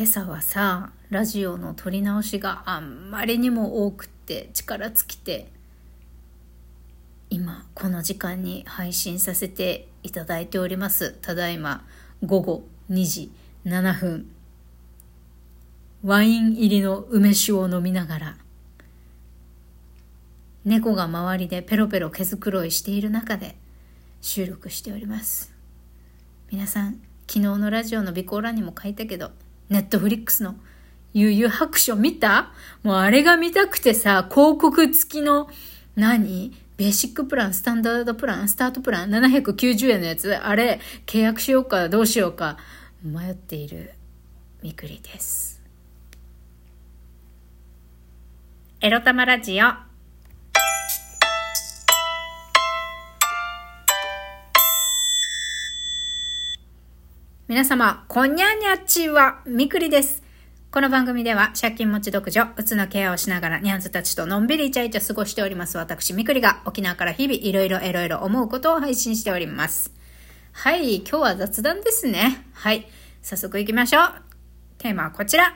今朝はさラジオの撮り直しがあんまりにも多くって力尽きて今この時間に配信させていただいております。ただいま午後2時7分。ワイン入りの梅酒を飲みながら猫が周りでペロペロ毛づくろいしている中で収録しております。皆さん昨日のラジオの備考欄にも書いたけどネットフリックスの。悠々白書見た？もうあれが見たくてさ、広告付きの何？ベーシックプラン、スタンダードプラン、スタートプラン、790円のやつ、あれ、契約しようか、どうしようか、迷っているみくりです。エロ玉ラジオ。皆様、こんにゃにゃちは、みくりです。この番組では、借金持ち独女、うつのケアをしながら、ニャンズたちとのんびりイチャイチャ過ごしております。私、みくりが、沖縄から日々、いろいろいろいろ思うことを配信しております。はい、今日は雑談ですね。はい、早速行きましょう。テーマはこちら。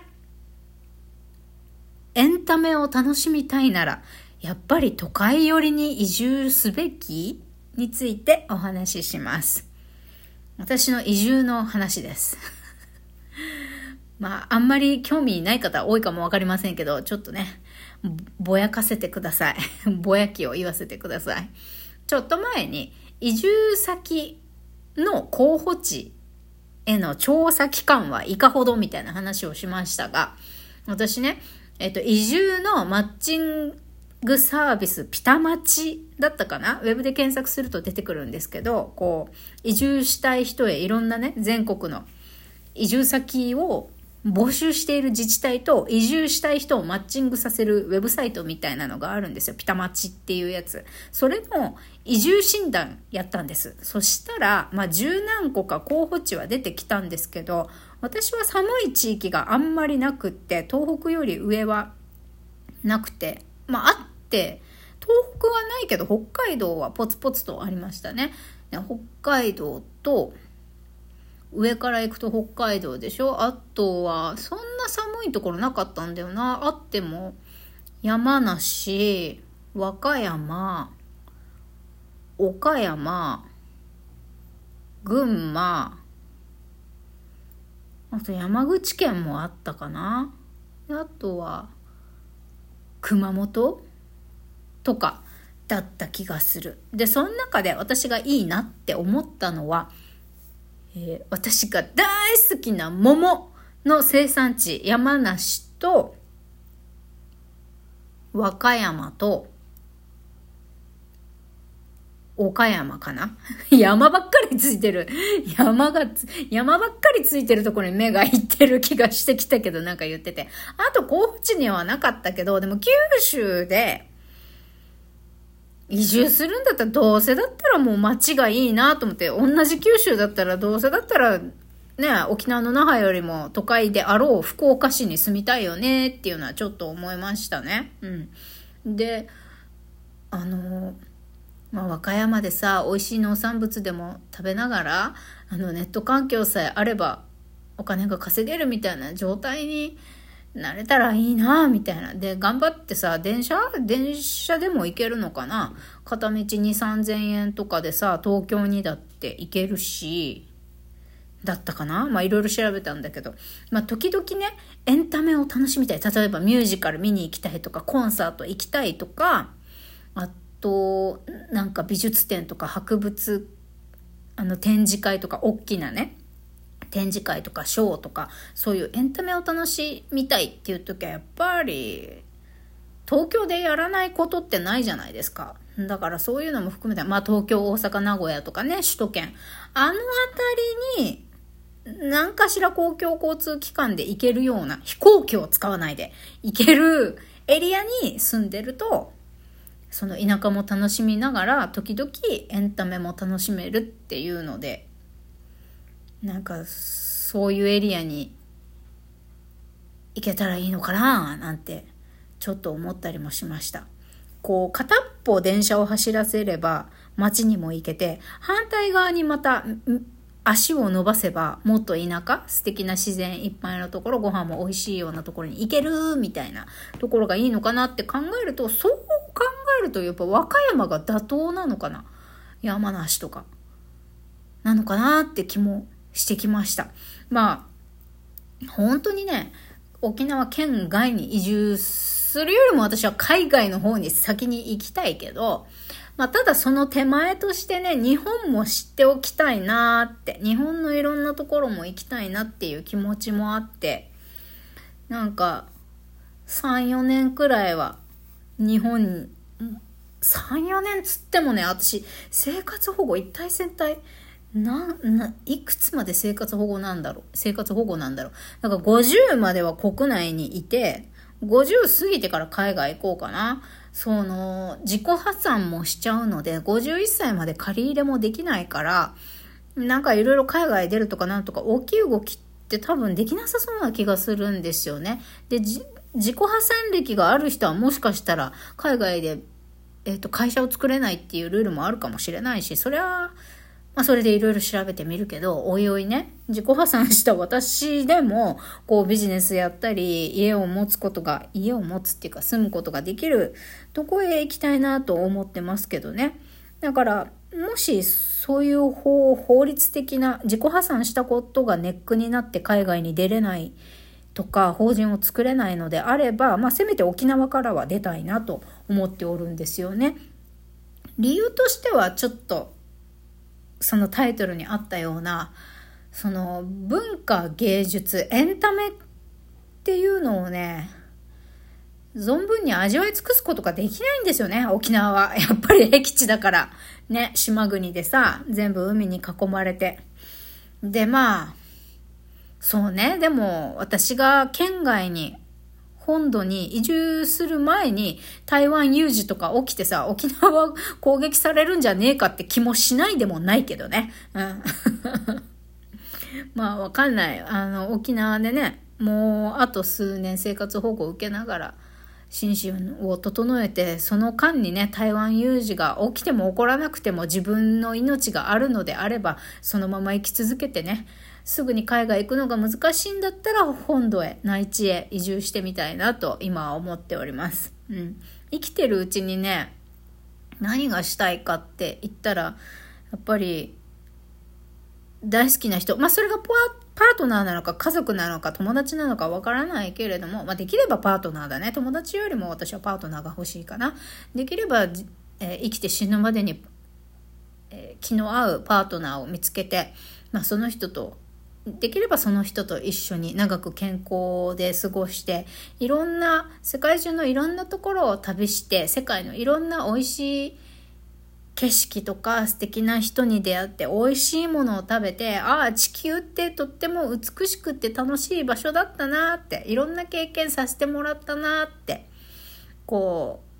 エンタメを楽しみたいなら、やっぱり都会寄りに移住すべき？についてお話しします。私の移住の話です。まあ、あんまり興味ない方多いかもわかりませんけど、ちょっとね、ぼやかせてください。ぼやきを言わせてください。ちょっと前に、移住先の候補地への調査期間はいかほどみたいな話をしましたが、私ね、えっと、移住のマッチングサービス、ピタマチだったかな？ウェブで検索すると出てくるんですけど、こう、移住したい人へいろんなね、全国の移住先を募集している自治体と移住したい人をマッチングさせるウェブサイトみたいなのがあるんですよ。ピタマチっていうやつ。それの移住診断やったんです。そしたら、まあ、十何個か候補地は出てきたんですけど、私は寒い地域があんまりなくって、東北より上はなくて、まあ、あって東北はないけど北海道はポツポツとありましたね。北海道と上から行くと北海道でしょ？あとはそんな寒いところなかったんだよな。あっても山梨、和歌山、岡山、群馬、あと山口県もあったかな。あとは熊本？とかだった気がする。で、その中で私がいいなって思ったのは、えー、私が大好きな桃の生産地、山梨と和歌山と岡山かな？山ばっかりついてる。山が山ばっかりついてるところに目がいってる気がしてきたけど、なんか言ってて。あと、候補地にはなかったけど、でも九州で、移住するんだったらどうせだったらもう街がいいなと思って、同じ九州だったらどうせだったらね、沖縄の那覇よりも都会であろう福岡市に住みたいよねっていうのはちょっと思いましたね。うん。で、あの、まあ、和歌山でさ、美味しい農産物でも食べながら、あの、ネット環境さえあればお金が稼げるみたいな状態になれたらいいなみたいな。で、頑張ってさ、電車？電車でも行けるのかな？片道2、3000円とかでさ、東京にだって行けるし、だったかな？まあいろいろ調べたんだけど。まあ時々ね、エンタメを楽しみたい。例えばミュージカル見に行きたいとか、コンサート行きたいとか、あと、なんか美術展とか博物、あの展示会とか、大きなね、展示会とかショーとかそういうエンタメを楽しみたいっていう時はやっぱり東京でやらないことってないじゃないですか。だからそういうのも含めて、まあ東京、大阪、名古屋とかね、首都圏。あの辺りに、何かしら公共交通機関で行けるような、飛行機を使わないで行けるエリアに住んでると、その田舎も楽しみながら、時々エンタメも楽しめるっていうので、なんかそういうエリアに行けたらいいのかななんてちょっと思ったりもしました。こう片っぽ電車を走らせれば街にも行けて反対側にまた足を伸ばせばもっと田舎素敵な自然いっぱいのところご飯も美味しいようなところに行けるみたいなところがいいのかなって考えるとそう考えるとやっぱ和歌山が妥当なのかな？山梨とか。なのかなって気もしてきました。まあ本当にね沖縄県外に移住するよりも私は海外の方に先に行きたいけどまあ、ただその手前としてね、日本も知っておきたいなって、日本のいろんなところも行きたいなっていう気持ちもあって、なんか、3、4年くらいは日本に、3、4年つってもね、私、生活保護一体全体、な、な、いくつまで生活保護なんだろう？生活保護なんだろうなんか50までは国内にいて、50過ぎてから海外行こうかな。その、自己破産もしちゃうので、51歳まで借り入れもできないから、なんかいろいろ海外出るとかなんとか大きい動きって多分できなさそうな気がするんですよね。で、自己破産歴がある人はもしかしたら海外で、えっ、ー、と、会社を作れないっていうルールもあるかもしれないし、それは、まあ、それでいろいろ調べてみるけど、おいおいね、自己破産した私でも、こうビジネスやったり、家を持つことが、家を持つっていうか住むことができるとこへ行きたいなと思ってますけどね。だから、もしそういう法法律的な自己破産したことがネックになって海外に出れないとか法人を作れないのであれば、まあ、せめて沖縄からは出たいなと思っておるんですよね。理由としてはちょっとそのタイトルにあったようなその文化芸術エンタメっていうのをね存分に味わい尽くすことができないんですよね、沖縄は。やっぱり僻地だから。ね、島国でさ、全部海に囲まれて。で、まあ、そうね、でも私が県外に本土に移住する前に台湾有事とか起きてさ、沖縄攻撃されるんじゃねえかって気もしないでもないけどね。うん。まあわかんない。あの、沖縄でね、もうあと数年生活保護を受けながら、心身を整えて、その間にね、台湾有事が起きても起こらなくても自分の命があるのであれば、そのまま生き続けてね、すぐに海外行くのが難しいんだったら本土へ内地へ移住してみたいなと今は思っております。うん、生きてるうちにね何がしたいかって言ったらやっぱり大好きな人まあそれがパートナーなのか家族なのか友達なのかわからないけれども、まあ、できればパートナーだね。友達よりも私はパートナーが欲しいかな。できれば、えー、生きて死ぬまでに、えー、気の合うパートナーを見つけて、まあ、その人とできればその人と一緒に長く健康で過ごしていろんな世界中のいろんなところを旅して世界のいろんな美味しい景色とか素敵な人に出会って美味しいものを食べてああ地球ってとっても美しくて楽しい場所だったなっていろんな経験させてもらったなってこう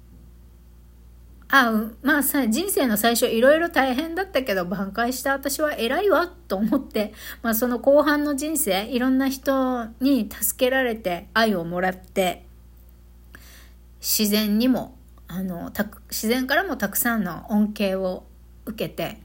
あまあさ、人生の最初いろいろ大変だったけど挽回した私は偉いわと思って、まあその後半の人生、いろんな人に助けられて愛をもらって、自然にも、あの、自然からもたくさんの恩恵を受けて、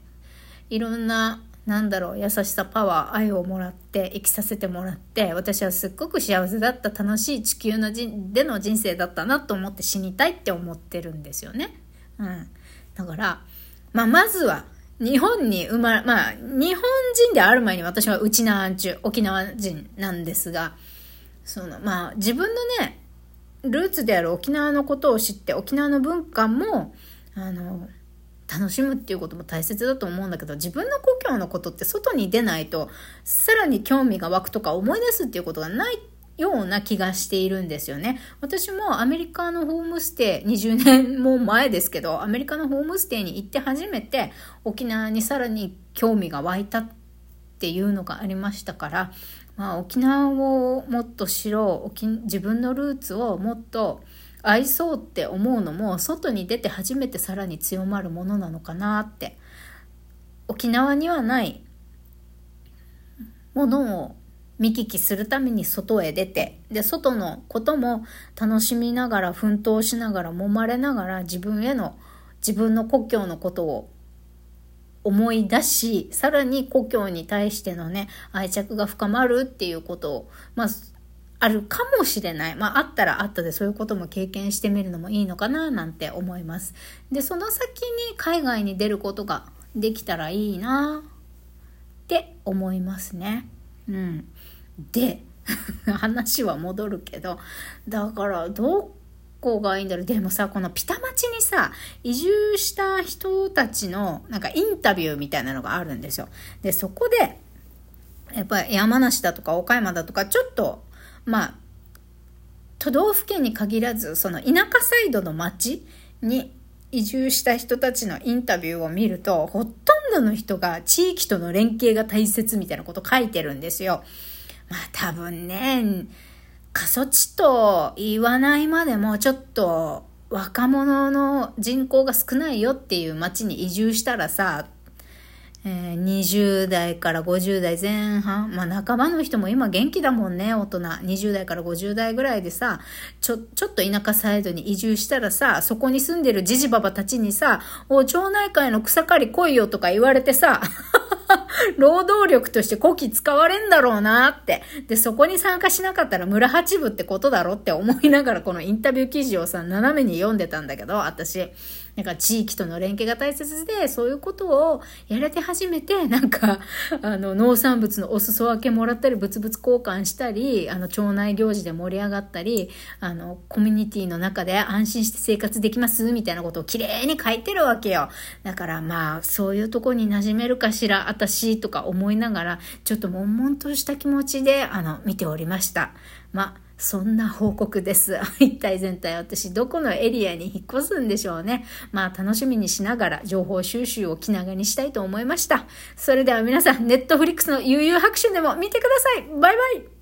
いろんな、なんだろう、優しさ、パワー、愛をもらって、生きさせてもらって、私はすっごく幸せだった楽しい地球のじでの人生だったなと思って死にたいって思ってるんですよね。うん。だから、まあ、まずは、日本に生まれ、まあ、日本人である前に私は内縄中、沖縄人なんですが、その、まあ、自分のね、ルーツである沖縄のことを知って、沖縄の文化も、あの、楽しむっていうことも大切だと思うんだけど、自分の故郷のことって外に出ないと、さらに興味が湧くとか思い出すっていうことがないような気がしているんですよね。私もアメリカのホームステイ、20年も前ですけど、アメリカのホームステイに行って初めて沖縄にさらに興味が湧いたっていうのがありましたから、まあ、沖縄をもっと知ろう自分のルーツをもっと愛そうって思うのも外に出て初めてさらに強まるものなのかなって沖縄にはないものを見聞きするために外へ出て、で、外のことも楽しみながら、奮闘しながら、揉まれながら、自分への、自分の故郷のことを思い出し、さらに故郷に対してのね、愛着が深まるっていうことを、まあ、あるかもしれない。まあ、あったらあったでそういうことも経験してみるのもいいのかななんて思います。で、その先に海外に出ることができたらいいなって思いますね。うん。で、話は戻るけど、だからどこがいいんだろう。でもさ、このピタ町にさ、移住した人たちのなんかインタビューみたいなのがあるんですよ。で、そこで、やっぱり山梨だとか岡山だとか、ちょっとまあ、都道府県に限らず、その田舎サイドの町に移住した人たちのインタビューを見ると、ほとんどの人が地域との連携が大切みたいなこと書いてるんですよ。まあ多分ね、過疎地と言わないまでもちょっと若者の人口が少ないよっていう町に移住したらさ、えー、20代から50代前半、まあ半ばの人も今元気だもんね、大人。20代から50代ぐらいでさ、ちょ、ちょっと田舎サイドに移住したらさ、そこに住んでるじじばばたちにさ、お、町内会の草刈り来いよとか言われてさ、労働力として古希使われんだろうなって。で、そこに参加しなかったら村八部ってことだろって思いながらこのインタビュー記事をさ、斜めに読んでたんだけど、私。なんか地域との連携が大切で、そういうことをやれて初めて、なんか、あの、農産物のお裾分けもらったり、物々交換したり、あの、町内行事で盛り上がったり、あの、コミュニティの中で安心して生活できますみたいなことをきれいに書いてるわけよ。だからまあ、そういうとこに馴染めるかしら、私とか思いながら、ちょっと悶々とした気持ちで、あの、見ておりました。まあ、そんな報告です。一体全体私どこのエリアに引っ越すんでしょうね。まあ楽しみにしながら情報収集を気長にしたいと思いました。それでは皆さん、ネットフリックスの悠々白書でも見てください。バイバイ